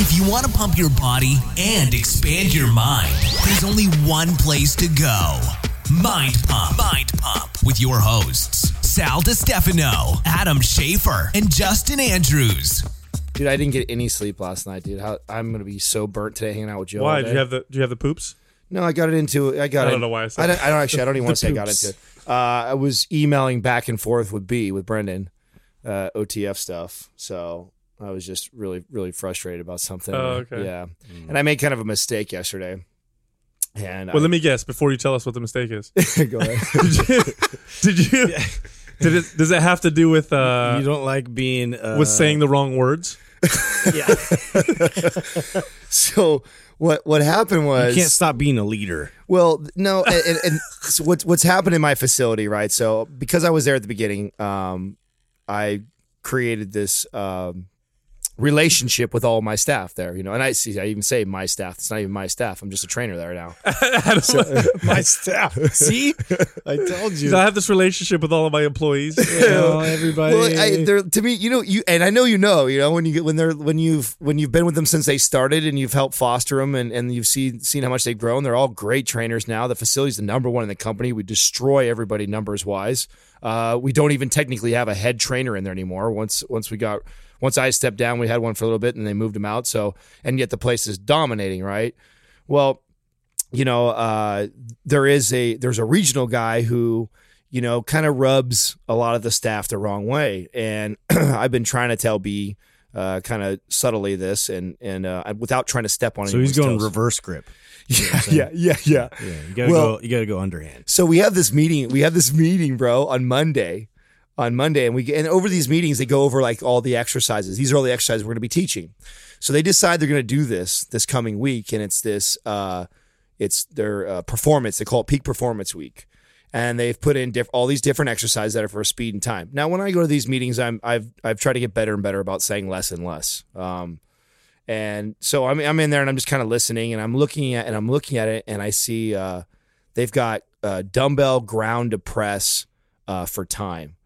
If you want to pump your body and expand your mind, there's only one place to go. Mind Pump. Mind Pump with your hosts, Sal DiStefano, Adam Schafer, and Justin Andrews. Dude, I didn't get any sleep last night, dude. How, I'm gonna be so burnt today hanging out with Joe. Why? day. Do you have the Do you have the poops? No, I got it into. I got. It. I don't know why I said I don't, I don't actually. I don't even want to say I got poops. into. it. Uh, I was emailing back and forth with B with Brendan, uh, OTF stuff. So I was just really, really frustrated about something. Oh, okay. Yeah, and I made kind of a mistake yesterday. And Well, let me guess before you tell us what the mistake is. go ahead. Did you? Did you? Did it? Does it have to do with uh you don't like being uh, with saying the wrong words? yeah. so what what happened was You can't stop being a leader. Well, no, and, and, and so what's what's happened in my facility, right? So because I was there at the beginning, um, I created this um, relationship with all my staff there. You know, and I see, I even say my staff. It's not even my staff. I'm just a trainer there now. My staff. See, I told you. I have this relationship with all of my employees. Oh, everybody. Well, I, they're, to me, you know, you and I know you know, you know, when you get when they're when you've when you've been with them since they started and you've helped foster them and, and you've seen seen how much they've grown. They're all great trainers now. The facility's the number one in the company. We destroy everybody numbers wise. Uh, we don't even technically have a head trainer in there anymore. Once once we got once I stepped down, we had one for a little bit and they moved him out. So and yet the place is dominating, right? Well, you know, uh, there is a there's a regional guy who, you know, kind of rubs a lot of the staff the wrong way, and I've been trying to tell B, uh, kind of subtly this, and and uh, without trying to step on. so he's going toes. reverse grip. Yeah, yeah, yeah, yeah. Yeah, you gotta Well- go. You gotta go underhand. So we have this meeting. We have this meeting, bro, on Monday. On Monday, and we get, and over these meetings, they go over like all the exercises. These are all the exercises we're going to be teaching. So they decide they're going to do this this coming week, and it's this, uh, it's their uh, performance. They call it Peak Performance Week, and they've put in diff- all these different exercises that are for speed and time. Now, when I go to these meetings, I'm I've I've tried to get better and better about saying less and less. Um, and so I'm I'm in there and I'm just kind of listening and I'm looking at and I'm looking at it and I see uh, they've got uh, dumbbell ground to press uh, for time,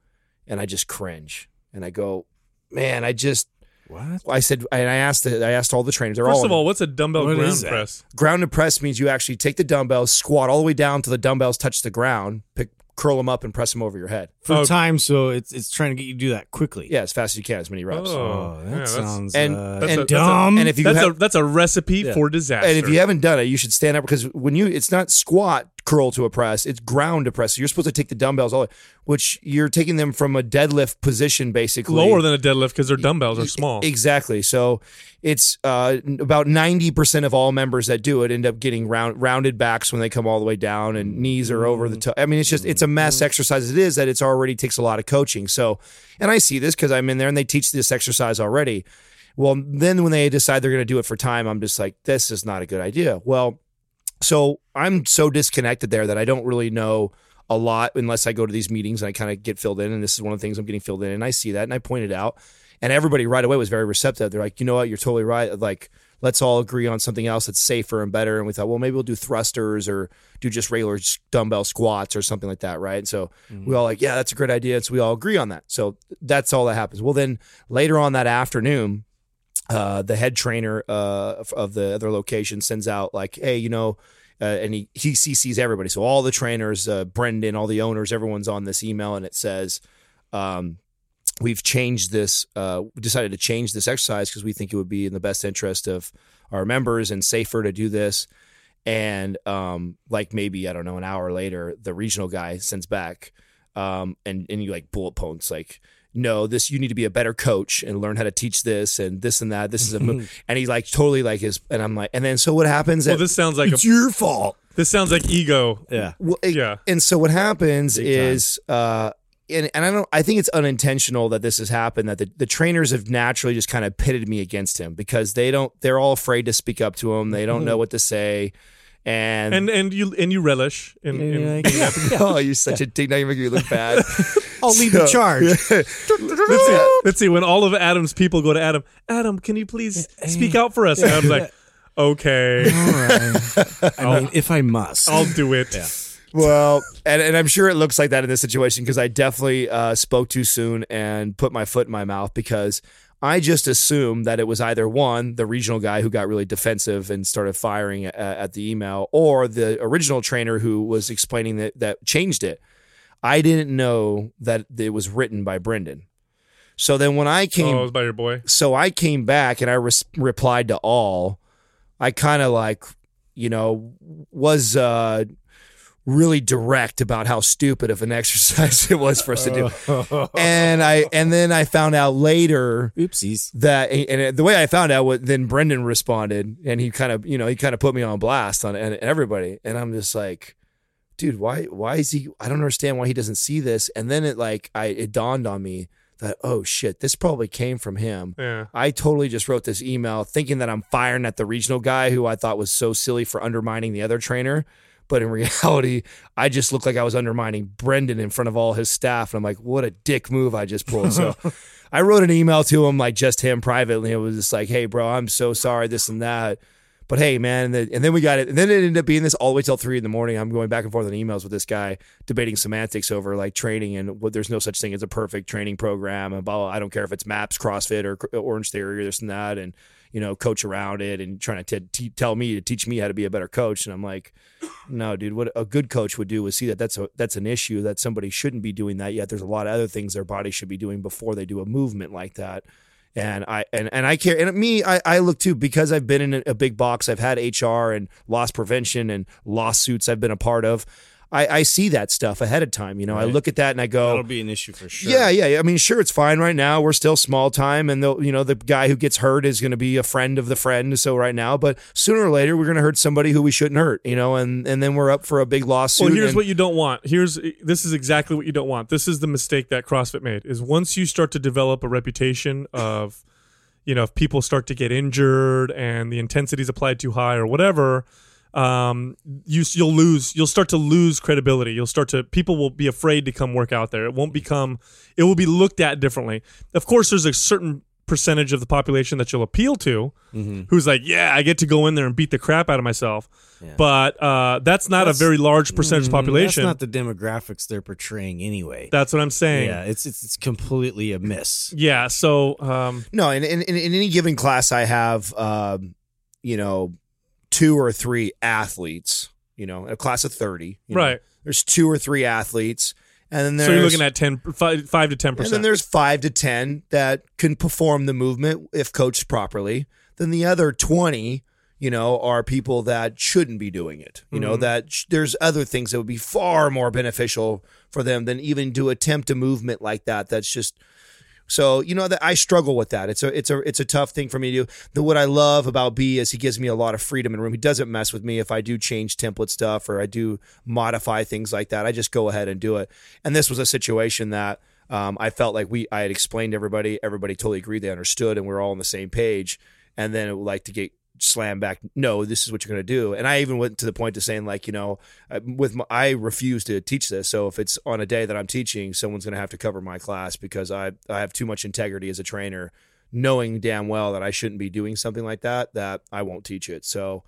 and I just cringe and I go, man, I just What? I said and I asked the, I asked all the trainers. They're First all of all, what's a dumbbell What ground press? ground to press means you actually take the dumbbells, squat all the way down till the dumbbells touch the ground, pick curl them up and press them over your head. For Oh. time, so it's it's trying to get you to do that quickly. Yeah, as fast as you can, as many reps. Oh, Oh, that yeah, sounds and- uh, that's a- that's a- dumb. and if you That's have, a that's a recipe for disaster. And if you haven't done it, you should stand up because when you, it's not squat curl to a press, it's ground to press. So you're supposed to take the dumbbells all, the way, which you're taking them from a deadlift position, basically lower than a deadlift because their dumbbells are small. Exactly. So it's uh, about ninety percent of all members that do it end up getting round, rounded backs when they come all the way down, and knees are over the toe. I mean, it's just it's a mess exercise. It is that it's already takes a lot of coaching. So, and I see this because I'm in there and they teach this exercise already. Well, then when they decide they're going to do it for time, I'm just like, this is not a good idea. Well, so I'm so disconnected there that I don't really know a lot unless I go to these meetings and I kind of get filled in. And this is one of the things I'm getting filled in. And I see that and I pointed it out. And everybody right away was very receptive. They're like, you know what, you're totally right. Like, let's all agree on something else that's safer and better. And we thought, well, maybe we'll do thrusters or do just regular dumbbell squats or something like that, right? And so mm-hmm. we all like, yeah, that's a great idea. And so we all agree on that. So that's all that happens. Well, then later on that afternoon, uh, the head trainer uh, of- the other location sends out like, hey, you know, uh, and he he CCs everybody. So all the trainers, uh, Brendan, all the owners, everyone's on this email, and it says, um, we've changed this. Uh, decided to change this exercise because we think it would be in the best interest of our members and safer to do this. And um, like maybe I don't know, an hour later, the regional guy sends back, um, and and you like bullet points like. No, this you need to be a better coach and learn how to teach this and this and that. This is a mo-" and he's like totally like his and I'm like and then so what happens? well, at- this sounds like a, your fault. this sounds like ego. yeah. Well, it- Yeah. And so what happens Big time. is, uh, and, and I don't, I think it's unintentional that this has happened. That the, the trainers have naturally just kind of pitted me against him because they don't, they're all afraid to speak up to him. They don't know what to say, and. And and you and you relish in, in, Yeah, in yeah. that. oh, you're such a dick! Now you make me look bad. I'll lead the charge. Let's see. Let's see. When all of Adam's people go to Adam, Adam, can you please speak out for us? And Adam's like, okay, All right. I mean, if I must. I'll do it. Well, and, and I'm sure it looks like that in this situation because I definitely uh, spoke too soon and put my foot in my mouth because I just assumed that it was either one, the regional guy who got really defensive and started firing at, at the email, or the original trainer who was explaining that that changed it. I didn't know that it was written by Brendan. So then when I came, Oh, it was by your boy. so I came back and I res- replied to all. I kind of like, you know, was uh, really direct about how stupid of an exercise it was for us to do. And I and then I found out later Oopsies. that and the way I found out what then Brendan responded and he kind of you know he kind of put me on blast on and everybody and I'm just like dude why why is he I don't understand why he doesn't see this and then it like I it dawned on me that oh shit this probably came from him Yeah. I totally just wrote this email thinking that I'm firing at the regional guy who I thought was so silly for undermining the other trainer. But in reality, I just looked like I was undermining Brendan in front of all his staff. And I'm like, what a dick move I just pulled. So I wrote an email to him, like just him privately. It was just like, hey, bro, I'm so sorry, this and that. But hey, man, and then, and then we got it. And then it ended up being this all the way till three in the morning. I'm going back and forth on emails with this guy debating semantics over like training and what there's no such thing as a perfect training program and blah, blah. I don't care if it's MAPS, CrossFit, or Orange Theory or this and that, and you know, coach around it and trying to t- tell me to teach me how to be a better coach. And I'm like, no, dude, what a good coach would do is see that that's a that's an issue that somebody shouldn't be doing that yet. There's a lot of other things their body should be doing before they do a movement like that. And I and, and I care and me I, I look too because I've been in a big box. I've had HR and loss prevention and lawsuits I've been a part of. I, I see that stuff ahead of time. You know, I look at that and I go, That'll be an issue for sure. yeah, yeah. I mean, sure, it's fine right now. We're still small time, and the you know the guy who gets hurt is going to be a friend of the friend. So right now, but sooner or later, we're going to hurt somebody who we shouldn't hurt. You know, and and then we're up for a big lawsuit. Well, here's and- what you don't want. Here's this is exactly what you don't want. This is the mistake that CrossFit made. Is once you start to develop a reputation of, you know, if people start to get injured and the intensity is applied too high or whatever, um, you you'll lose. You'll start to lose credibility. You'll start to people will be afraid to come work out there. It won't become. It will be looked at differently. Of course, there's a certain percentage of the population that you'll appeal to, who's like, yeah, I get to go in there and beat the crap out of myself. But uh, that's not That's- a very large percentage Mm, population. That's not the demographics they're portraying anyway. That's what I'm saying. yeah, Yeah. it's, it's it's completely a miss. Yeah so um, no, in in in any given class, I have um, you know two or three athletes. You know, a class of thirty. you know. right. There's two or three athletes, and then there's So you're looking at 10, 5, five to ten And then there's five to 10 that can perform the movement if coached properly. Then the other 20, you know, are people that shouldn't be doing it. You know, mm-hmm. that sh- there's other things that would be far more beneficial for them than even to attempt a movement like that. That's just. So you know that I struggle with that. It's a it's a it's a tough thing for me to do. The what I love about B is he gives me a lot of freedom and room. He doesn't mess with me if I do change template stuff or I do modify things like that. I just go ahead and do it. And this was a situation that um, I felt like we I had explained to everybody. Everybody totally agreed. They understood, and we are all on the same page. And then it would like to get slammed back. No, this is what you're going to do. And I even went to the point of saying like, you know, uh, with my, I refuse to teach this. So if it's on a day that I'm teaching, someone's going to have to cover my class because I I have too much integrity as a trainer, knowing damn well that I shouldn't be doing something like that. That I won't teach it. So,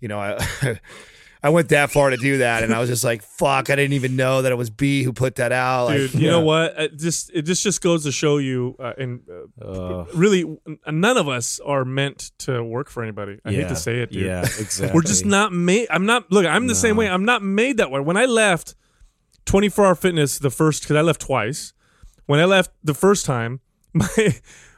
you know, I. I went that far to do that, and I was just like, "Fuck!" I didn't even know that it was B who put that out. Like, Dude, you know what? It just it just just goes to show you, uh, and uh, Uh, really, none of us are meant to work for anybody. I hate to say it, dude. Yeah, exactly. We're just not made. I'm not. Look, I'm the same way. I'm not made that way. When I left 24 Hour Fitness the first, because I left twice. When I left the first time, my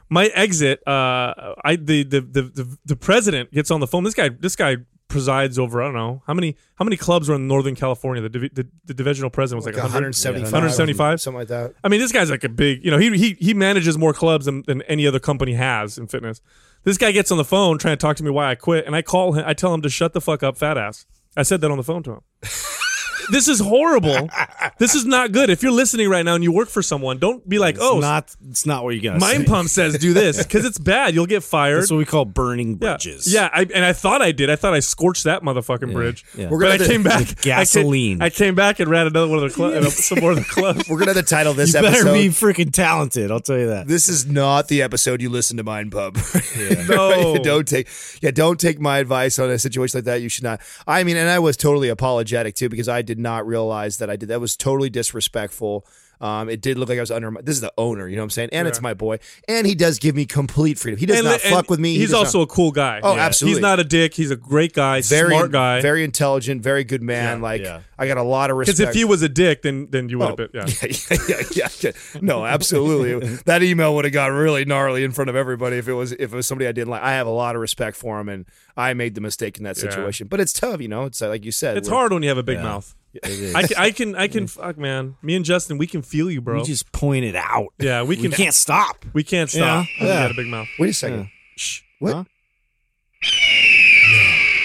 my exit, uh, I the the, the the the president gets on the phone. This guy, this guy presides over. I don't know how many how many clubs are in Northern California. The divi- the, the divisional president was like, like 100. 175, 175? something like that. I mean, this guy's like a big, you know, he he he manages more clubs than, than any other company has in fitness. This guy gets on the phone trying to talk to me why I quit, and I call him. I tell him to shut the fuck up, fat ass. I said that on the phone to him. this is horrible. This is not good. If you're listening right now and you work for someone, don't be like, It's oh, not. It's not what you're gonna Mind say. Pump says do this because it's bad. You'll get fired. That's what we call burning yeah, bridges. yeah. I, and I thought I did. I thought I scorched that motherfucking bridge. yeah. We're gonna I came back. Gasoline. I came, I came back and ran another one of the clubs. some more of the clubs. We're gonna have to title this episode. You better be freaking talented. I'll tell you that. this is not the episode you listen to Mind Pump. No. don't take yeah, don't take my advice on a situation like that. You should not. I mean, and I was totally apologetic too because I did not realize that I did that was totally disrespectful. Um, it did look like I was under. My, this is the owner, you know what I'm saying? And it's my boy, and he does give me complete freedom. He does And- not and fuck with me. He's does also not, a cool guy. Oh, absolutely. He's not a dick. He's a great guy, very smart guy. very intelligent, very good man. Yeah, like yeah. I got a lot of respect. Because if he was a dick, then then you would have Oh, been. Yeah. yeah, yeah, yeah, yeah. No, absolutely. that email would have got really gnarly in front of everybody if it was if it was somebody I didn't like. I have a lot of respect for him, and I made the mistake in that Yeah. situation. But it's tough, you know. It's uh, like you said. It's hard when you have a big mouth. It is. I can, I can, I can. Fuck, man. Me and Justin, we can feel you, bro. we just point it out. yeah, we We can. can't stop. We can't stop. Yeah. Oh, when Yeah. got a big mouth. Wait a second. Shh. What Huh?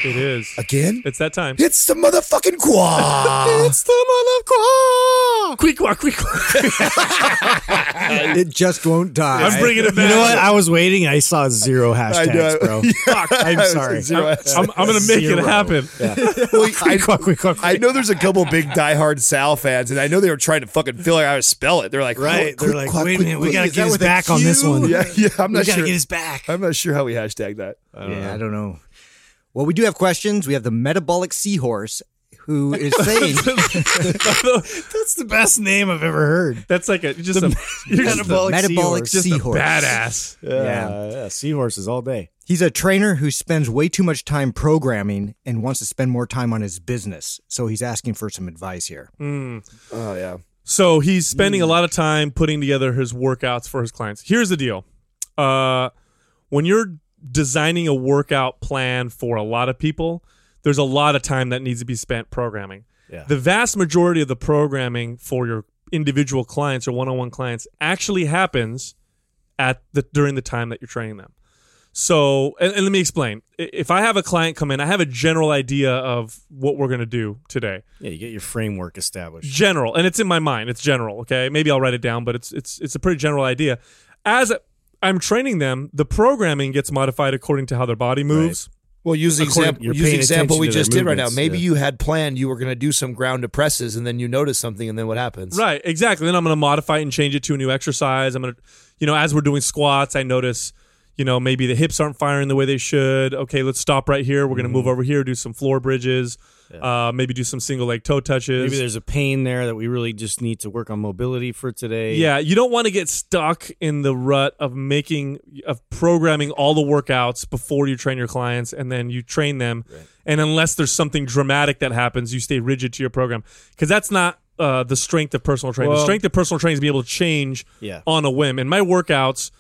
It is. again? It's that time. It's the motherfucking quad. It's the motherfucker. Quick walk, quick walk. It just won't die. I'm bringing it back. You know what? I was waiting. I saw zero I know. hashtags, bro. Fuck. I'm sorry. Zero I'm, I'm gonna make Zero. it happen. Well, I, Quick, quick, quick, I know there's a couple big diehard Sal fans, and I know they were trying to fucking feel like how to spell it. They're like, Right. quick, They're like, quack, wait a minute. We got to get that his back on this one. Yeah, yeah. I'm We not got to get his back. I'm not sure how we hashtag that. yeah, I don't know. Well, we do have questions. We have the metabolic seahorse who is saying that's the best name I've ever heard. That's like a just a you're just a, Metabolic, metabolic just a seahorse. badass. Yeah. yeah, yeah, seahorses all day. He's a trainer who spends way too much time programming and wants to spend more time on his business. So he's asking for some advice here. Oh yeah. So he's spending a lot of time putting together his workouts for his clients. Here's the deal. Uh, when you're designing a workout plan for a lot of people, there's a lot of time that needs to be spent programming. Yeah. The vast majority of the programming for your individual clients or one-on-one clients actually happens at the during the time that you're training them. So, and, and let me explain. If I have a client come in, I have a general idea of what we're going to do today Yeah, you get your framework established. general and it's in my mind it's general okay maybe i'll write it down but it's it's it's a pretty general idea as i'm training them the programming gets modified according to how their body moves Well, use the example. you're Use the example we just did right now. Maybe yeah. you had planned you were going to do some ground to presses, and then you notice something, and then what happens? right exactly then i'm going to modify it and change it to a new exercise i'm going to you know as we're doing squats i notice you know maybe the hips aren't firing the way they should okay let's stop right here we're going to move over here do some floor bridges uh, maybe do some single leg toe touches Maybe there's a pain there that we really just need to work on mobility for today. Yeah, you don't want to get stuck in the rut of making of programming all the workouts before you train your clients and then you train them. And unless there's something dramatic that happens, you stay rigid to your program because that's not uh, the strength of personal training. the strength of personal training is being able to change Yeah. on a whim. And my workouts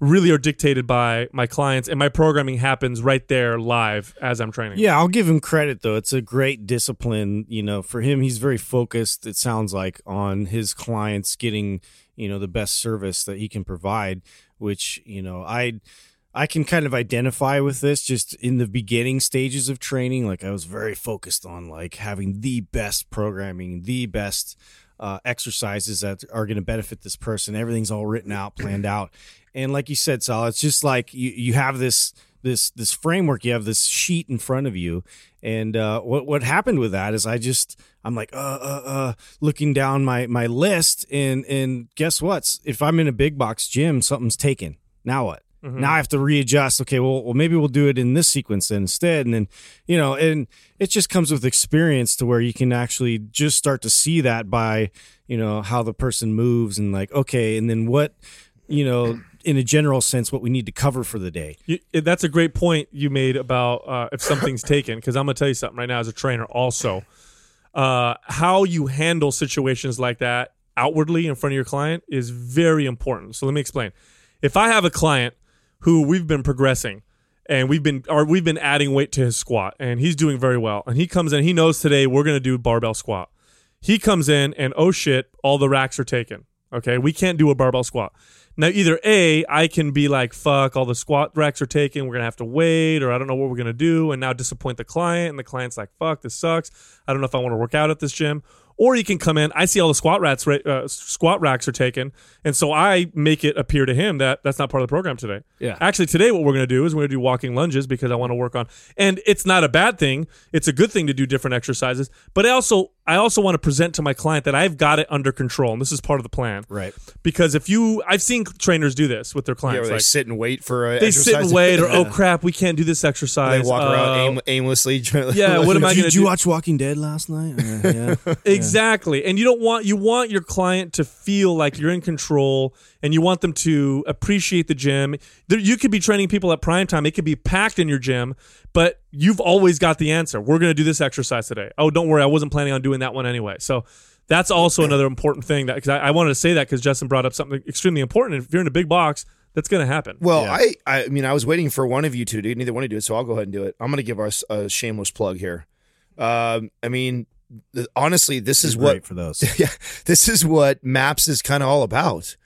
really are dictated by my clients and my programming happens right there live as I'm training. Yeah, I'll give him credit though. It's a great discipline. You know, for him, he's very focused. It sounds like on his clients getting you know the best service that he can provide. Which you know, I I can kind of identify with this just in the beginning stages of training. Like I was very focused on like having the best programming, the best uh, exercises that are going to benefit this person. Everything's all written out, planned out, and like you said, Sal, it's just like you you have this this this framework. You have this sheet in front of you, and uh, what what happened with that is I just I'm like uh uh uh looking down my my list, and and guess what? If I'm in a big box gym, something's taken. Now what? Now I have to readjust. Okay, well, well, maybe we'll do it in this sequence then instead, and then, you know, and it just comes with experience to where you can actually just start to see that by, you know, how the person moves and like, okay, and then what, you know, in a general sense, what we need to cover for the day. You, that's a great point you made about uh, if something's taken. Because I'm going to tell you something right now as a trainer, also. Uh, how you handle situations like that outwardly in front of your client is very important. So let me explain. If I have a client who we've been progressing and we've been or we've been adding weight to his squat and he's doing very well and he comes in he knows today we're going to do barbell squat he comes in and oh shit all the racks are taken okay we can't do a barbell squat now either a i can be like fuck all the squat racks are taken we're going to have to wait or i don't know what we're going to do and now disappoint the client and the client's like fuck this sucks i don't know if i want to work out at this gym or you can come in. I see all the squat racks, uh, squat racks are taken, and so I make it appear to him that that's not part of the program today. Yeah. Actually, today what we're going to do is we're going to do walking lunges because I want to work on, and it's not a bad thing. It's a good thing to do different exercises, but also I also want to present to my client that I've got it under control, and this is part of the plan. Right. Because if you, I've seen trainers do this with their Yeah, clients. where they like, sit and wait for a they sit and wait, or oh crap, we can't do this exercise. they walk around Uh, aim- aimlessly. yeah, what am I Did, going you, to do? watch Walking Dead last night? Uh, yeah. Exactly. And you don't want you want your client to feel like you're in control and you want them to appreciate the gym. There, you could be training people at prime time. It could be packed in your gym, but you've always got the answer. We're going to do this exercise today. Oh, don't worry, I wasn't planning on doing that one anyway. So that's also another important thing that cuz I, I wanted to say that cuz Justin brought up something extremely important. If you're in a big box, that's going to happen. Well, Yeah. I, I mean, I was waiting for one of you to do. it. Neither one of you do it, so I'll go ahead and do it. I'm going to give us a shameless plug here. Um, I mean, th- honestly, this is You're what for those. yeah, this is what Maps is kind of all about.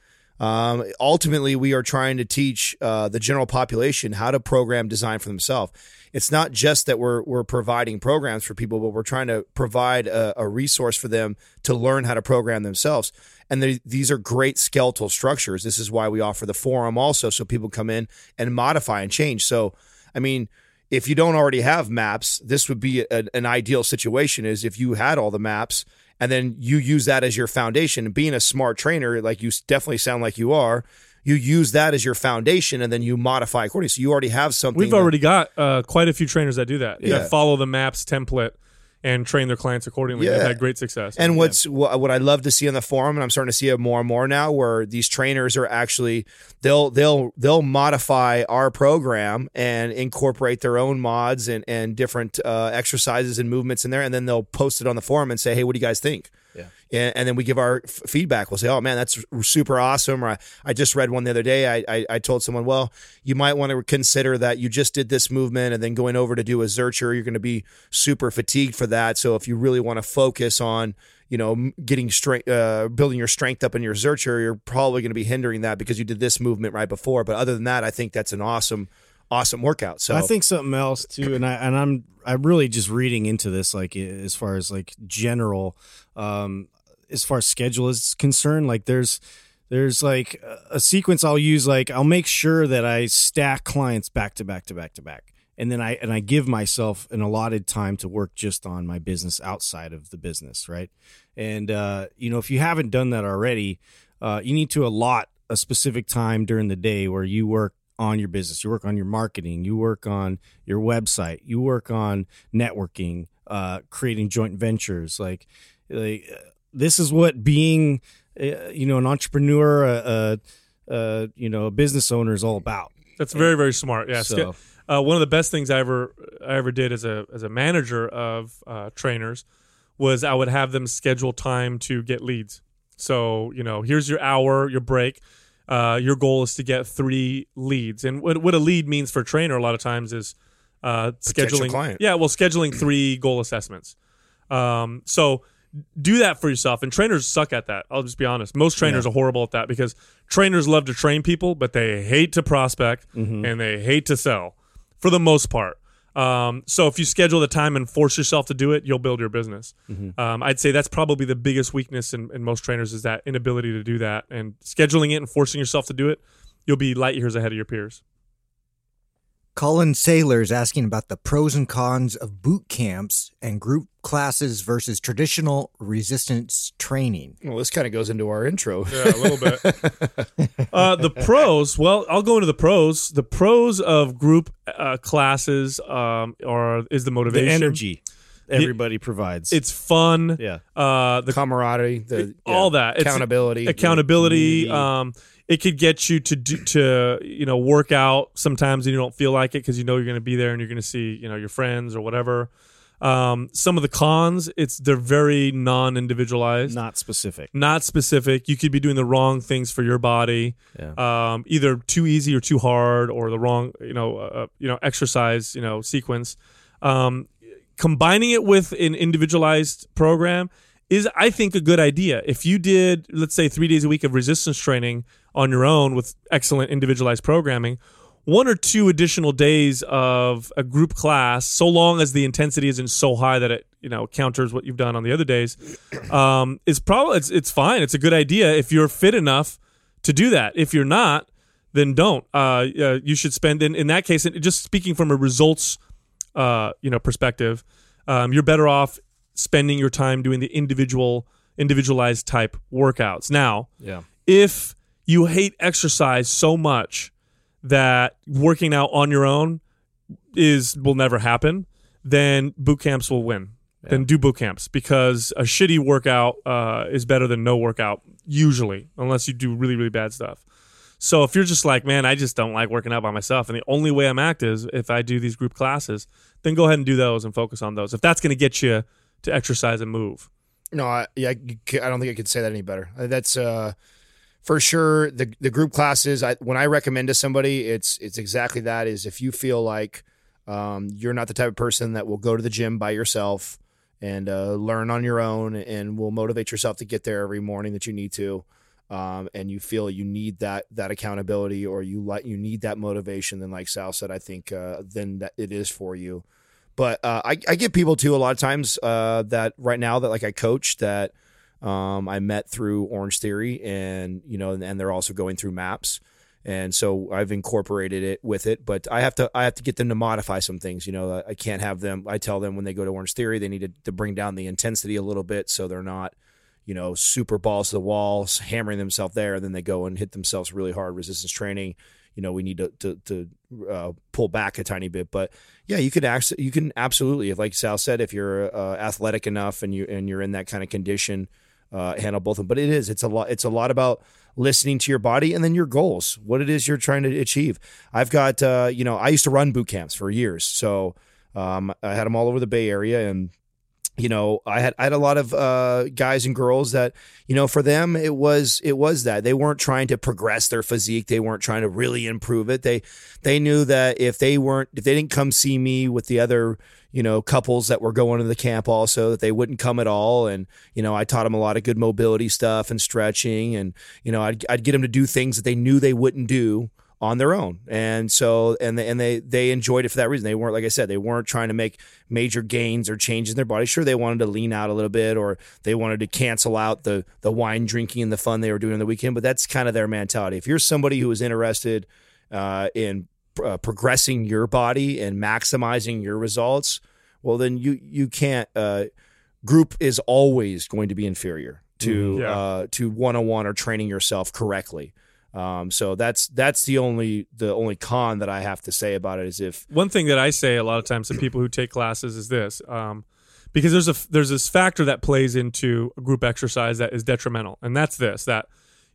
Um, ultimately, we are trying to teach uh, the general population how to program design for themselves. It's not just that we're we're providing programs for people, but we're trying to provide a, a resource for them to learn how to program themselves. And these are great skeletal structures. This is why we offer the forum also, so people come in and modify and change. So, I mean, if you don't already have maps, this would be a, an ideal situation. Is if you had all the maps and then you use that as your foundation. Being a smart trainer, like you definitely sound like you are, you use that as your foundation and then you modify accordingly. So you already have something. We've that- already got uh, quite a few trainers that do that. Yeah. That follow the maps template and train their clients accordingly. They've Yeah. had great success. And what's what, what I love to see on the forum, and I'm starting to see it more and more now, where these trainers are actually they'll they'll they'll modify our program and incorporate their own mods and and different uh, exercises and movements in there, and then they'll post it on the forum and say, "Hey, what do you guys think?" Yeah. And, and then we give our f- feedback. We'll say, "Oh man, that's super awesome." Or I, I just read one the other day. I, I I told someone, "Well, you might want to consider that you just did this movement, and then going over to do a Zercher, you're going to be super fatigued for that. So if you really want to focus on you know, getting strength, uh, building your strength up in your Zercher, you're probably going to be hindering that because you did this movement right before. But other than that, I think that's an awesome, awesome workout. So I think something else too, and I and I'm I'm really just reading into this like as far as like general, um, as far as schedule is concerned. Like there's there's like a- sequence I'll use. Like I'll make sure that I stack clients back to back to back to back, and then I and I give myself an allotted time to work just on my business outside of the business, right? And uh, you know, if you haven't done that already, uh, you need to allot a specific time during the day where you work on your business, you work on your marketing, you work on your website, you work on networking, uh, creating joint ventures. Like, like this is what being, uh, you know, an entrepreneur, uh, uh, uh, you know, a business owner is all about. That's very very smart. Yeah. So- Uh, one of the best things I ever I ever did as a as a manager of uh, trainers was I would have them schedule time to get leads. So you know, here's your hour, your break. Uh, your goal is to get three leads, and what what a lead means for a trainer a lot of times is uh, scheduling. client. Yeah, well, scheduling three goal assessments. Um, so do that for yourself. And trainers suck at that. I'll just be honest. Most trainers are horrible at that because trainers love to train people, but they hate to prospect and they hate to sell for the most part. Um, so if you schedule the time and force yourself to do it, you'll build your business. Um, I'd say that's probably the biggest weakness in, in most trainers is that inability to do that and scheduling it and forcing yourself to do it. You'll be light years ahead of your peers. Colin Saylor is asking about the pros and cons of boot camps and group classes versus traditional resistance training. well, this kind of goes into our intro. Yeah, a little bit. uh, the pros. Well, I'll go into the pros. The pros of group uh, classes um, are is the The motivation, energy everybody provides. It's fun. yeah. Uh, the camaraderie, the all that It's- accountability, accountability. Um, it could get you to do, to you know work out sometimes and you don't feel like it because you know you're going to be there and you're going to see you know your friends or whatever. Um, some of the cons, it's they're very non-individualized, Not specific. not specific. You could be doing the wrong things for your body, Yeah. um, either too easy or too hard, or the wrong you know uh, you know exercise you know sequence. Um, combining it with an individualized program is I think a good idea. If you did let's say 3 days a week of resistance training on your own with excellent individualized programming, one or two additional days of a group class so long as the intensity isn't so high that it, you know, counters what you've done on the other days um, is probably it's it's fine. It's a good idea if you're fit enough to do that. If you're not, then don't. Uh, uh, you should spend in in that case. Just speaking from a results, uh, you know, perspective, um, you're better off spending your time doing the individual individualized type workouts. Now, Yeah. if you hate exercise so much that working out on your own is will never happen, then boot camps will win. Then do boot camps because a shitty workout uh, is better than no workout usually, unless you do really really bad stuff. So if you're just like, man, I just don't like working out by myself, and the only way I'm active is if I do these group classes, then go ahead and do those and focus on those. If that's going to get you to exercise and move. No, I, yeah, I don't think I could say that any better. Uh, That's uh, for sure. The the group classes. I, when I recommend to somebody, it's it's exactly that. Is if you feel like um, you're not the type of person that will go to the gym by yourself and uh, learn on your own, and will motivate yourself to get there every morning that you need to, um, and you feel you need that that accountability or you like you need that motivation, then like Sal said, I think uh, then that it is for you. But uh, I, I get people too a lot of times uh, that right now that like I coach that um, I met through Orange Theory and you know and they're also going through maps. And so I've incorporated it with it but I have to I have to get them to modify some things you know I can't have them I tell them when they go to Orange Theory they need to, to bring down the intensity a little bit so they're not you know super balls to the walls hammering themselves there and then they go and hit themselves really hard resistance training you know we need to to, to uh, pull back a tiny bit but yeah you could actually you can absolutely if like Sal said if you're uh, athletic enough and you and you're in that kind of condition uh, handle both of them but it is it's a lot it's a lot about listening to your body and then your goals what it is you're trying to achieve. I've got uh, you know I used to run boot camps for years so um, I had them all over the Bay Area and you know i had i had a lot of uh, guys and girls that you know for them it was it was that. They weren't trying to progress their physique. They weren't trying to really improve it. They they knew that if they weren't if they didn't come see me with the other you know couples that were going to the camp also that they wouldn't come at all. And you know i taught them a lot of good mobility stuff and stretching and you know i'd, I'd get them to do things that they knew they wouldn't do on their own. And so and they, and they they enjoyed it for that reason. They weren't like I said, they weren't trying to make major gains or changes in their body. Sure, they wanted to lean out a little bit or they wanted to cancel out the the wine drinking and the fun they were doing on the weekend, but that's kind of their mentality. If you're somebody who is interested uh, in uh, progressing your body and maximizing your results, well then you you can't uh, group is always going to be inferior to Mhm. Yeah. uh, to one on one or training yourself correctly. Um, so that's that's the only the only con that I have to say about it is if one thing that I say a lot of times to people who take classes is this, um, because there's a there's this factor that plays into a group exercise that is detrimental, and that's this: that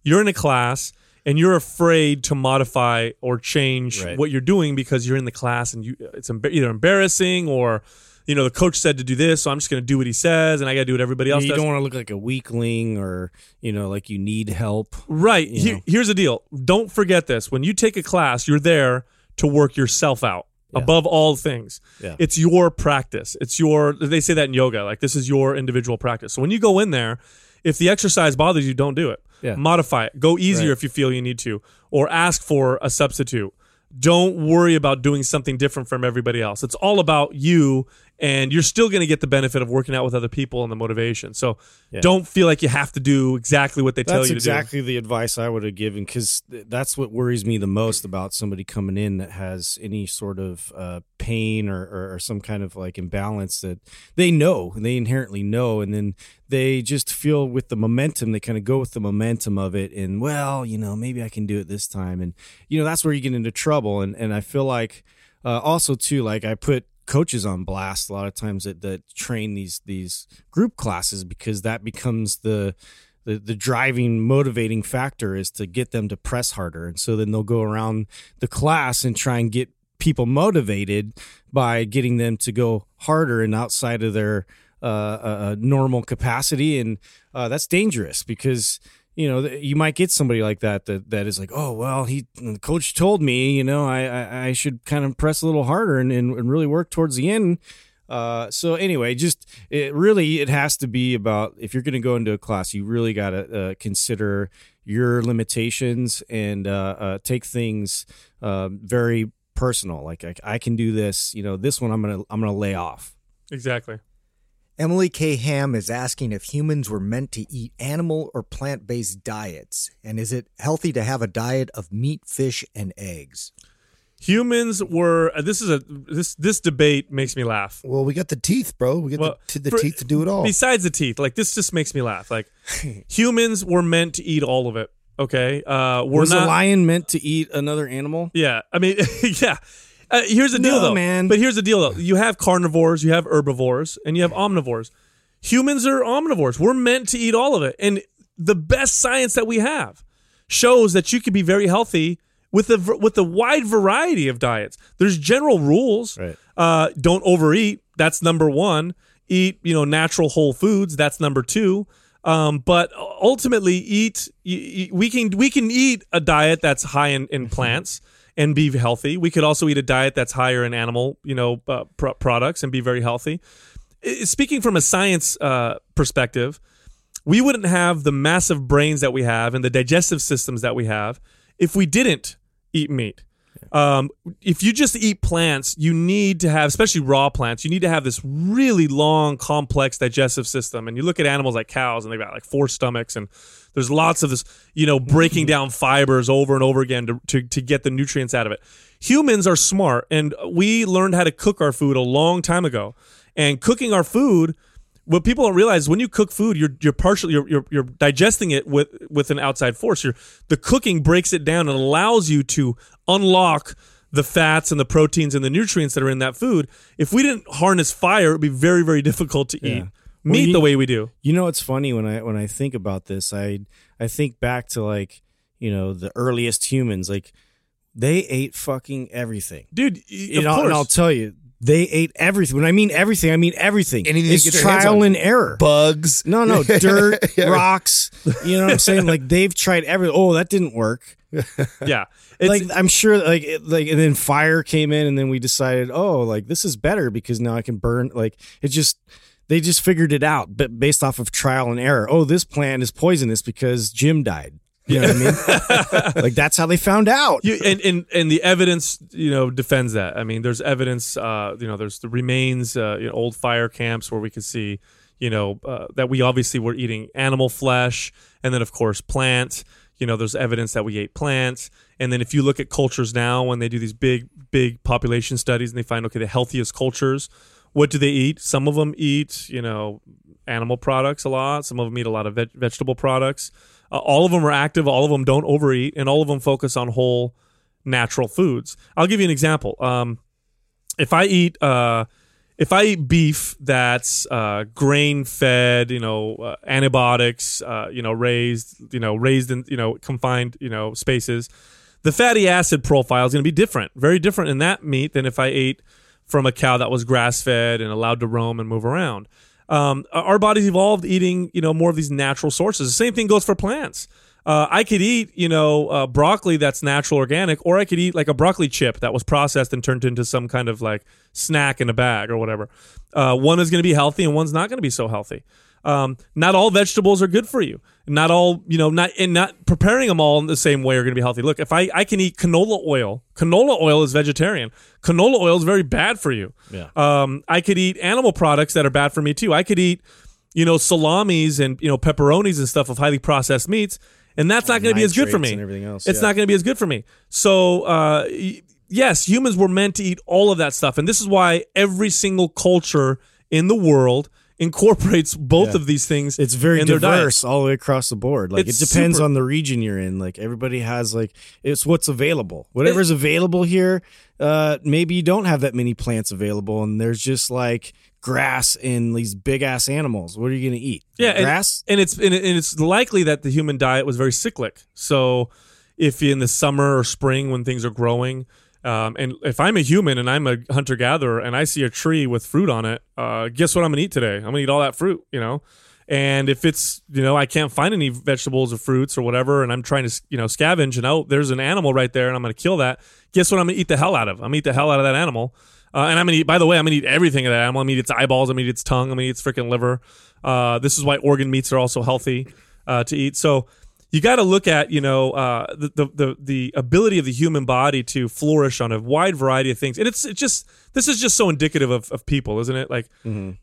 you're in a class and you're afraid to modify or change Right. what you're doing because you're in the class and you it's embar- either embarrassing or you know the coach said to do this, so I'm just going to do what he says, and I got to do what everybody else you does. don't want to look like a weakling or you know like you need help. Right. know. here's the deal. Don't forget this. When you take a class, you're there to work yourself out above all things. Yeah. It's your practice. It's your they say that in yoga. Like this is your individual practice. So when you go in there, if the exercise bothers you, don't do it. Yeah. Modify it. Go easier Right. if you feel you need to or ask for a substitute. Don't worry about doing something different from everybody else. It's all about you and you're still going to get the benefit of working out with other people and the motivation. So Yeah. don't feel like you have to do exactly what they tell That's you to do. exactly the advice I would have given because that's what worries me the most about somebody coming in that has any sort of uh, pain or, or, or some kind of like imbalance that they know, they inherently know, and then they just feel with the momentum, they kind of go with the momentum of it, and well, you know, maybe I can do it this time, and you know, that's where you get into trouble, and and I feel like uh, also too, like I put coaches on blast a lot of times that, that train these these group classes because that becomes the the the driving motivating factor is to get them to press harder. And so then they'll go around the class and try and get people motivated by getting them to go harder and outside of their uh, uh, uh, normal capacity. And uh, that's dangerous because you know you might get somebody like that that that is like oh well he the coach told me you know I I, I should kind of press a little harder and, and, and really work towards the end uh, so anyway, just it really it has to be about if you're going to go into a class, you really got to uh, consider your limitations and uh, uh, take things uh, very personal. Like I, I can do this, you know, this one I'm gonna I'm gonna lay off. Exactly. Emily K. Ham is asking if humans were meant to eat animal or plant based diets, and is it healthy to have a diet of meat, fish, and eggs? Humans were. Uh, this is a this this debate makes me laugh. Well, we got the teeth, bro. We got Well, the, the for- teeth to do it all. Besides the teeth, like this just makes me laugh. Like humans were meant to eat all of it. Okay, uh, we're Was not. a lion meant to eat another animal? Yeah, I mean, yeah. Uh, here's the deal, No, though, man. But here's the deal, though. You have carnivores, you have herbivores, and you have omnivores. Humans are omnivores. We're meant to eat all of it, and the best science that we have shows that you can be very healthy with a v- with a wide variety of diets. There's general rules. Right. Uh, don't overeat. That's number one. Eat, you know, natural whole foods. That's number two. Um, but ultimately, eat. y- y- We can we can eat a diet that's high in, in plants and be healthy. We could also eat a diet that's higher in animal, you know, uh, pro- products and be very healthy. Speaking from a science uh, perspective, we wouldn't have the massive brains that we have and the digestive systems that we have if we didn't eat meat. Um, if you just eat plants, you need to have, especially raw plants, you need to have this really long, complex digestive system. And you look at animals like cows, and they've got like four stomachs, and there's lots of this, you know, breaking down fibers over and over again to, to, to get the nutrients out of it. Humans are smart, and we learned how to cook our food a long time ago. And cooking our food, what people don't realize when you cook food, you're you're partially you're, you're you're digesting it with with an outside force. You're the cooking breaks it down and allows you to unlock the fats and the proteins and the nutrients that are in that food. If we didn't harness fire, it'd be very very difficult to eat Well, meat you- the way we do. You know, it's funny when I when I think about this. I I think back to like you know the earliest humans. Like they ate fucking everything. Dude, y- You of know, course. and I'll tell you, they ate everything. When I mean everything, I mean everything. Anything they it's get their hands trial and error. Bugs. no, no, dirt, Yeah. rocks. You know what I'm saying? Like they've tried every. Oh, that didn't work. yeah. Like I'm sure, like it, like, and then fire came in, and then we decided, oh, like this is better because now I can burn. Like it just, they just figured it out, but based off of trial and error. Oh, this plant is poisonous because Jim died. You know what I mean? like that's how they found out. you, and, and and the evidence you know defends that. I mean, there's evidence. Uh, you know, there's the remains, uh, you know, old fire camps where we could see, you know, uh, that we obviously were eating animal flesh, and then of course plant. You know, there's evidence that we ate plants, and then if you look at cultures now, when they do these big big population studies, and they find okay, the healthiest cultures, what do they eat? Some of them eat, you know, animal products a lot. Some of them eat a lot of veg- vegetable products. Uh, all of them are active. All of them don't overeat, and all of them focus on whole, natural foods. I'll give you an example. Um, if I eat, uh, if I eat beef that's uh, grain fed, you know, uh, antibiotics, uh, you know, raised, you know, raised in, you know, confined, you know, spaces, the fatty acid profile is going to be different, very different in that meat than if I ate from a cow that was grass fed and allowed to roam and move around. Um, our bodies evolved eating, you know, more of these natural sources. The same thing goes for plants. Uh, I could eat, you know, uh, broccoli that's natural organic, or I could eat like a broccoli chip that was processed and turned into some kind of like snack in a bag or whatever. Uh, one is going to be healthy and one's not going to be so healthy. Um, not all vegetables are good for you. Not all, you know, not and not preparing them all in the same way are going to be healthy. Look, if I I can eat canola oil, canola oil is vegetarian. Canola oil is very bad for you. Yeah. Um, I could eat animal products that are bad for me too. I could eat, you know, salamis and you know pepperonis and stuff of highly processed meats, and that's not going to be as good for me. everything else, It's yeah. not going to be as good for me. So, uh, yes, humans were meant to eat all of that stuff, and this is why every single culture in the world incorporates both Yeah. of these things. It's very in their diet. diverse all the way across the board. Like It's it depends super- on the region you're in. Like everybody has like it's what's available. Whatever's available here. Uh, maybe you don't have that many plants available, and there's just like grass and these big ass animals. What are you gonna eat? Yeah, grass. and it's and, and it's likely that the human diet was very cyclic. So, if in the summer or spring when things are growing, um, and if I'm a human and I'm a hunter gatherer and I see a tree with fruit on it, uh, guess what I'm gonna eat today? I'm gonna eat all that fruit, you know. And if it's you know I can't find any vegetables or fruits or whatever, and I'm trying to you know scavenge, and oh there's an animal right there, and I'm gonna kill that. Guess what I'm gonna eat the hell out of? I'm gonna eat the hell out of that animal. Uh, and I'm gonna eat. By the way, I'm gonna eat everything of that animal. I'm gonna eat its eyeballs. I'm gonna eat its tongue. I'm gonna eat its freaking liver. Uh, this is why organ meats are also healthy uh, to eat. So you got to look at you know uh, the, the the the ability of the human body to flourish on a wide variety of things. And it's it's just this is just so indicative of, of people, isn't it? Like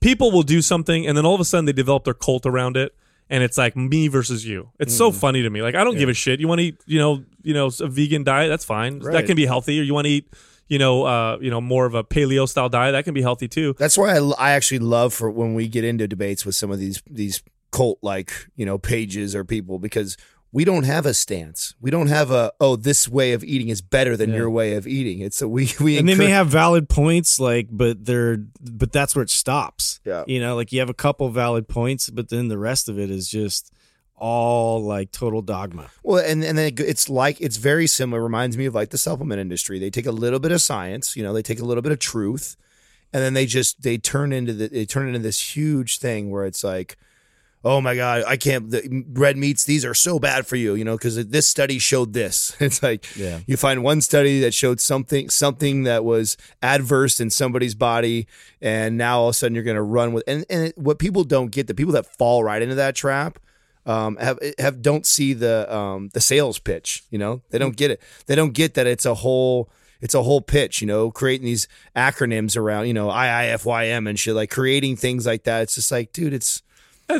people will do something, and then all of a sudden they develop their cult around it. And it's like me versus you. It's so Mm-hmm. funny to me. Like I don't give a shit. You want to eat, you know, you know, a vegan diet? That's fine. That can be healthy. Or you want to eat, you know, uh, you know, more of a paleo style diet, that can be healthy too. That's why I, I actually love for when we get into debates with some of these these cult like you know pages or people because we don't have a stance. We don't have a oh this way of eating is better than Yeah. your way of eating. It's a we we and they may have valid points like but they're but that's where it stops Yeah. you know like you have a couple valid points but then the rest of it is just all like total dogma Well, and and then it's like it's very similar. Reminds me of like the supplement industry. They take a little bit of science, you know, they take a little bit of truth, and then they just they turn into the, they turn into this huge thing where it's like, oh my god, I can't. The red meats these are so bad for you, you know, because this study showed this. It's like Yeah. you find one study that showed something something that was adverse in somebody's body, and now all of a sudden you're going to run with and and it, what people don't get the people that fall right into that trap um, have have don't see the um, the sales pitch. You know, they don't get it. They don't get that it's a whole it's a whole pitch. You know, creating these acronyms around you know IIFYM and shit like creating things like that. It's just like, dude, it's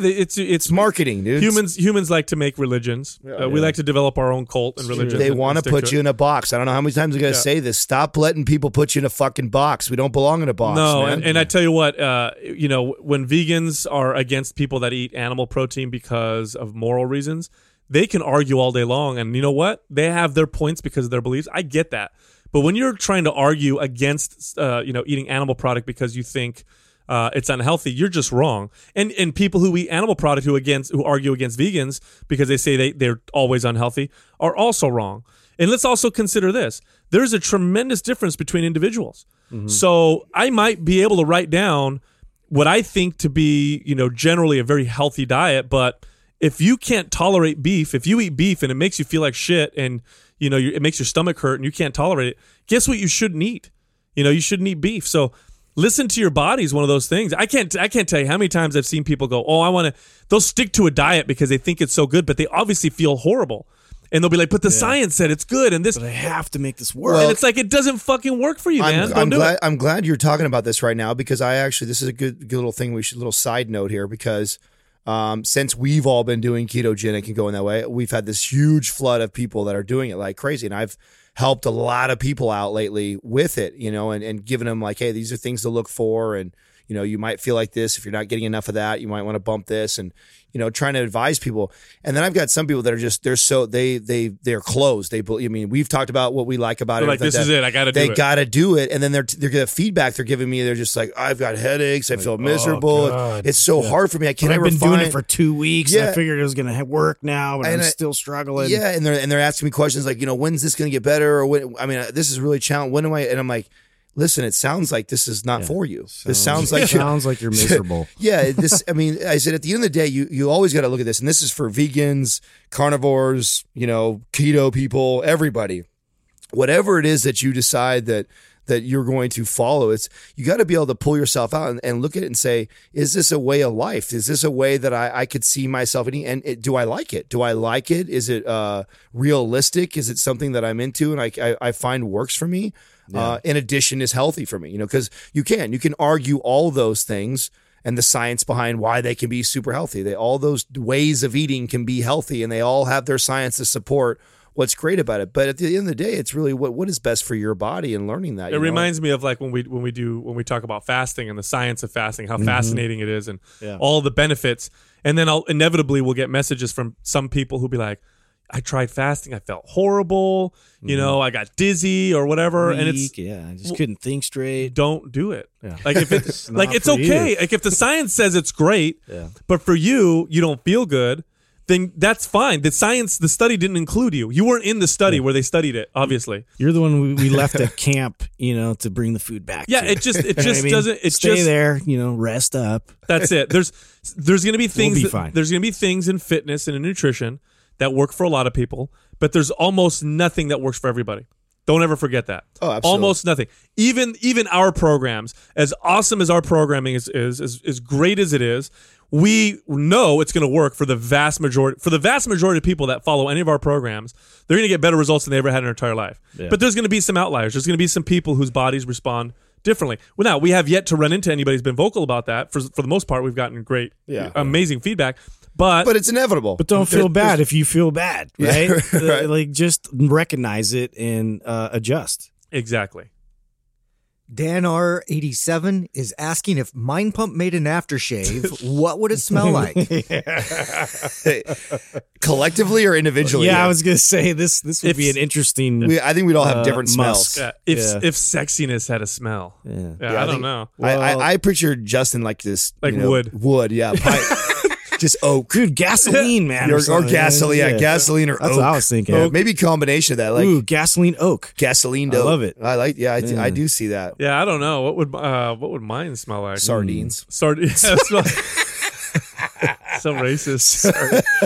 It's it's marketing, dude. humans humans like to make religions. uh, we like to develop our own cult and religion. They want to put you in a box. I don't know how many times I'm going to Yeah. say this. Stop letting people put you in a fucking box. We don't belong in a box. No, and, and I tell you what, uh, you know, when vegans are against people that eat animal protein because of moral reasons, they can argue all day long. And you know what? They have their points because of their beliefs. I get that. But when you're trying to argue against, uh, you know, eating animal product because you think uh, it's unhealthy, you're just wrong. And and people who eat animal product who against who argue against vegans because they say they they're always unhealthy are also wrong. And let's also consider this: there's a tremendous difference between individuals. So I might be able to write down what I think to be, you know, generally a very healthy diet, but if you can't tolerate beef, if you eat beef and it makes you feel like shit and you know it makes your stomach hurt and you can't tolerate it, guess what you shouldn't eat? You know, you shouldn't eat beef. So listen to your body is one of those things. I can't I can't tell you how many times I've seen people go, "Oh, I want to." They'll stick to a diet because they think it's so good, but they obviously feel horrible, and they'll be like, "But the science said it's good," and this, but i have to make this work Well, and it's like it doesn't fucking work for you, man. I'm, Don't I'm glad. I'm glad you're talking about this right now because I actually this is a good good little thing we should little side note here because um, since we've all been doing ketogenic and going that way, we've had this huge flood of people that are doing it like crazy, and I've helped a lot of people out lately with it, you know, and and giving them like, hey, these are things to look for, and you know, you might feel like this if you're not getting enough of that, you might want to bump this, and you know, trying to advise people. And then I've got some people that are just they're so they they they're closed. They, I mean, we've talked about what we like about They're it. like, "This is it. I gotta do They it." got to do it, and then they're they're the feedback they're giving me. They're just like, I've got headaches. I feel oh, miserable. God. It's so hard for me. I can't But I've been doing it for two weeks. Yeah. I figured it was going to work now, but And I'm I- still struggling. Yeah, and they're and they're asking me questions like, you know, when's this going to get better? Or when? I mean, this is really challenging. When am I? And I'm like, listen, it sounds like this is not for you. this sounds like sounds like you're miserable. yeah, this. I mean, I said at the end of the day, you you always got to look at this, and this is for vegans, carnivores, you know, keto people, everybody. Whatever it is that you decide that that you're going to follow, it's you got to be able to pull yourself out and, and look at it and say, is this a way of life? Is this a way that I, I could see myself eating? And it, do I like it? Do I like it? Is it uh, realistic? Is it something that I'm into and I I, I find works for me? Uh, in addition, is healthy for me. You know, because you can you can argue all those things and the science behind why they can be super healthy. They all those ways of eating can be healthy, and they all have their science to support what's great about it. But at the end of the day, it's really what what is best for your body and learning that. It you know? reminds me of like when we when we do when we talk about fasting and the science of fasting, how fascinating it is, and Yeah. all the benefits. And then I'll inevitably we'll get messages from some people who'll be like, "I tried fasting, I felt horrible. You mm-hmm. know, I got dizzy or whatever." and it's Weak, yeah, I just couldn't think straight. don't do it. Yeah. Like if it's like it's okay. you. Like if the science says it's great, Yeah. but for you you don't feel good, then that's fine. The science, the study didn't include you. You weren't in the study where they studied it. Obviously, You're the one we, we left at camp, you know, to bring the food back. yeah. to. It just it You know just I mean? doesn't. It stay just there, you know, rest up. That's it. There's there's to be things be that- there's going to be things in fitness and in nutrition that work for a lot of people, but there's almost nothing that works for everybody. Don't ever forget that. Oh, absolutely. Almost nothing. Even even our programs, as awesome as our programming is is as, as great as it is, we know it's going to work for the vast majority for the vast majority of people that follow any of our programs. They're going to get better results than they ever had in their entire life. But there's going to be some outliers. There's going to be some people whose bodies respond differently. Well, now we have yet to run into anybody who's been vocal about that. For for the most part, we've gotten great, Yeah. amazing feedback. But, but it's inevitable. But don't feel bad if you feel bad, Yeah, right? Uh, right. Like just recognize it and uh, adjust. exactly, Dan R87 is asking if Mind Pump made an aftershave, what would it smell like? Collectively or individually? yeah, I was gonna say this. This would If- be an interesting. We, I think we'd all have Uh, different smells. Yeah, if Yeah. if sexiness had a smell. Yeah. Yeah, Yeah, I, I don't know. I, Well- I, I picture Justin like this, Like you know, wood. wood, yeah, pi- just oak, Dude, gasoline, man, or, or something. gasoline, yeah, gasoline or That's oak. what I was thinking. Yeah, maybe a combination of that, like Ooh, gasoline oak. gasoline. I oak. love it. I like. Yeah, I, Yeah. I do see that. Yeah, I don't know. What would uh what would mine smell like? Sardines. Sardines. Yeah, smell- so racist.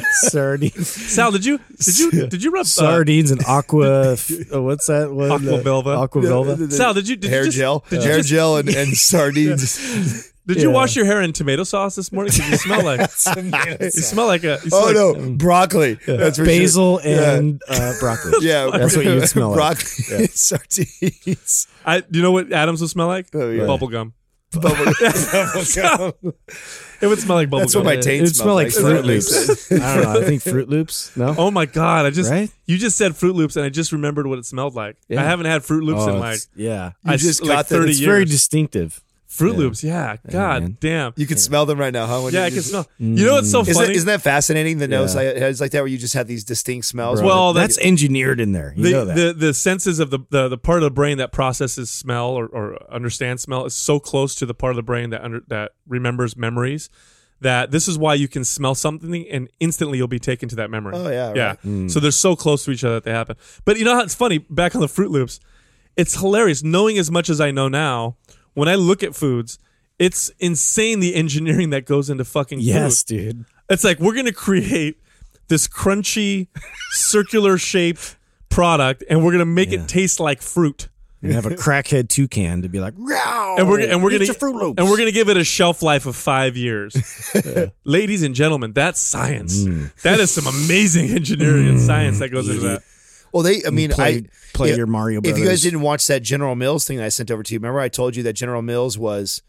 Sardines. Sal, did you did you did you rub uh, Sardines and aqua. uh, what's that? What, Aqua Velva. Aqua Velva. Sal, did you did hair you just, gel, Did you, hair just- gel, and, and sardines. Did you wash your hair in tomato sauce this morning? 'Cause you smell like you smell like a. Smell Oh like, no, broccoli. That's for Basil Sure. Yeah. and uh, broccoli. Yeah, That's what you would smell like. broccoli, sardines. I, do you know what Adams would smell like? Oh, yeah. Bubble gum. Bubble- It would smell like bubble That's gum. what my It would smell like smells Froot Loops. I don't know. I think Froot Loops. No. Oh my god! I just Right? you just said Froot Loops, and I just remembered what it smelled like. Yeah. I haven't had Froot Loops Oh, in like it's- yeah. You I just like got that. thirty It's years. Very distinctive. Fruit Yeah. Loops, yeah. God man. damn. You can smell them right now, huh? When Yeah, you I can just- smell. You know what's so Isn't funny? that, isn't that fascinating? The nose Yeah. like, it's like that, where you just have these distinct smells. Bro, Well, that's engineered in there. You the, know that. the the senses of the, the the part of the brain that processes smell or, or understands smell is so close to the part of the brain that under that remembers memories that this is why you can smell something and instantly you'll be taken to that memory. Oh, yeah, yeah. right. Hmm. So they're so close to each other that they happen. But you know how it's funny? Back on the Froot Loops, it's hilarious knowing as much as I know now. When I look at foods, it's insane the engineering that goes into fucking yes, food. dude. It's like we're gonna create this crunchy, circular shaped product, and we're gonna make Yeah. it taste like fruit. You have a crackhead toucan to be like, And we're and we're gonna your Froot Loops. and we're gonna give it a shelf life of five years. Ladies and gentlemen, that's science. Mm. That is some amazing engineering and science that goes into that. Well, they. I mean, play, I play yeah, your Mario Brothers. If you guys didn't watch that General Mills thing that I sent over to you, remember I told you that General Mills was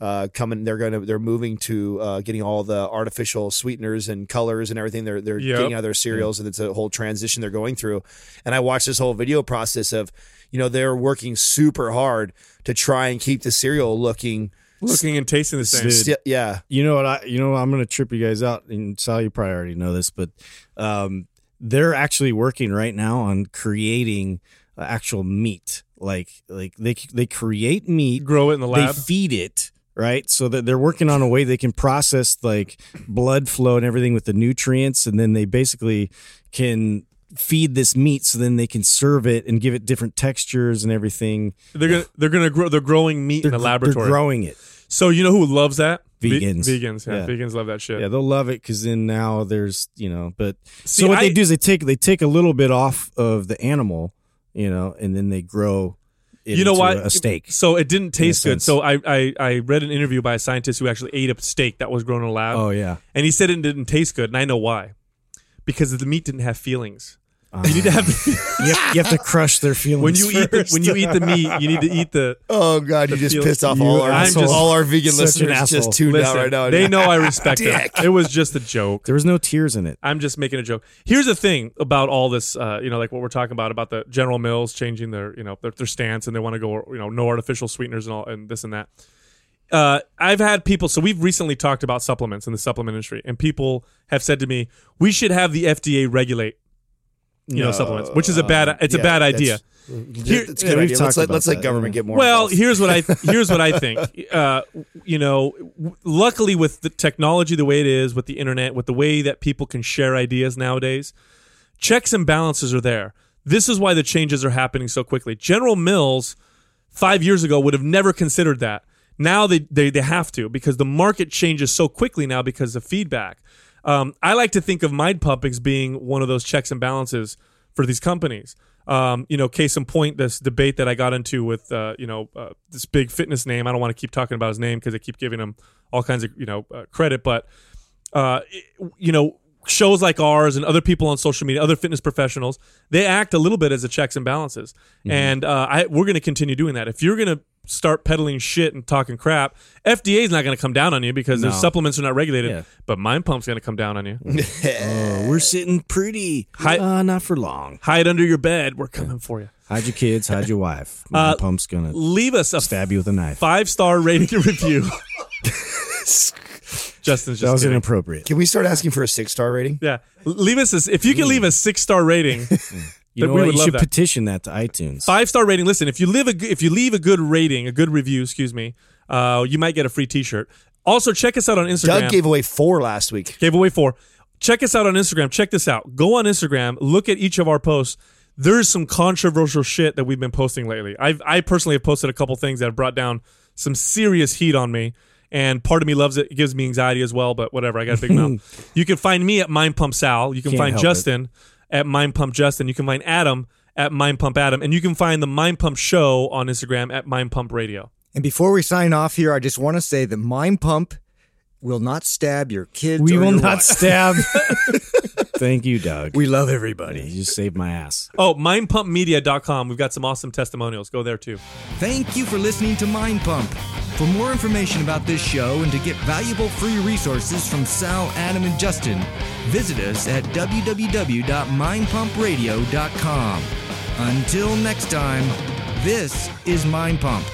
uh, coming. They're gonna. They're moving to uh, getting all the artificial sweeteners and colors and everything. They're they're Yep. getting out of their cereals, and it's a whole transition they're going through. And I watched this whole video process of, you know, they're working super hard to try and keep the cereal looking. Looking and tasting the same. Dude. yeah, you know what I you know I'm gonna trip you guys out and Sal you probably already know this but um they're actually working right now on creating uh, actual meat like like they they create meat Grow it in the they lab. feed it right so that they're working on a way they can process like blood flow and everything with the nutrients and then they basically can feed this meat so then they can serve it and give it different textures and everything They're gonna they're gonna grow. They're growing meat they're, in the laboratory. they're growing it so you know who loves that? Ve- Vegans. vegans. Yeah, Yeah. Vegans love that shit. Yeah, they'll love it because then now there's you know, but See, so what I- they do is they take they take a little bit off of the animal, you know, and then they grow. It you know what? A steak. So it didn't taste good. sense. So I, I I read an interview by a scientist who actually ate a steak that was grown in a lab. Oh yeah, And he said it didn't taste good, and I know why. Because the meat didn't have feelings. You need to have you have, you have to crush their feelings when you eat the, when you eat the meat, you need to eat the. Oh God, you just feel- pissed off you all our asshole. all our vegan listeners. Just tuned Listen, out right now. they know I respect it. It was just a joke. there was no tears in it. I'm just making a joke. Here's the thing about all this, uh, you know, like what we're talking about about the General Mills changing their, you know, their, their stance and they want to go, you know, no artificial sweeteners and all and this and that. Uh, I've had people. So we've recently talked about supplements in the supplement industry, and people have said to me, we should have the FDA regulate, you know, supplements, which is a bad. It's a bad idea. Here- That's a yeah, good idea. Let's let, let's let government get more. Well, involved. here's what I here's what I think. Uh, you know, w- luckily with the technology the way it is, with the internet, with the way that people can share ideas nowadays, checks and balances are there. This is why the changes are happening so quickly. General Mills five years ago would have never considered that. Now they they, they have to because the market changes so quickly now because of feedback. Um, I like to think of Mind Pump as being one of those checks and balances for these companies. Um, you know, case in point, this debate that I got into with, uh, you know, uh, this big fitness name. I don't want to keep talking about his name because I keep giving him all kinds of, you know, uh, credit. But, uh, it- you know, shows like ours and other people on social media, other fitness professionals, they act a little bit as a checks and balances. And uh, I, we're going to continue doing that. If you're going to start peddling shit and talking crap, FDA is not going to come down on you because their No. supplements are not regulated. Yeah. But Mind Pump's going to come down on you. Oh, we're sitting pretty. Hi- uh, not for long. Hide under your bed. We're coming for you. Hide your kids, hide your wife. My Uh, pump's gonna Leave us a stab you with a knife. five star rating and review. Justin's just That was kidding. inappropriate. Can we start asking for a six star rating? Yeah, leave us a, if you can leave a six star rating, You That know we what? would You love should that. petition that to iTunes. five star rating. Listen, if you leave a g- if you leave a good rating, a good review, excuse me, uh, you might get a free T-shirt. Also, check us out on Instagram. Doug gave away four last week. Gave away four. Check us out on Instagram. Check this out. Go on Instagram. Look at each of our posts. There's some controversial shit that we've been posting lately. I've I personally have posted a couple things that have brought down some serious heat on me. And part of me loves it. It gives me anxiety as well, but whatever. I got a big mouth. You can find me at Mind Pump Sal. You can Can't find help Justin at Mind Pump Justin. You can find Adam at Mind Pump Adam. And you can find the Mind Pump Show on Instagram at Mind Pump Radio. And before we sign off here, I just want to say that Mind Pump will not stab your kids. we or will your not wife. stab. Thank you, Doug. We love everybody. you just saved my ass. Oh, mindpumpmedia.com. We've got some awesome testimonials. Go there too. Thank you for listening to Mind Pump. For more information about this show and to get valuable free resources from Sal, Adam, and Justin, visit us at www.mindpumpradio.com. Until next time, this is Mind Pump.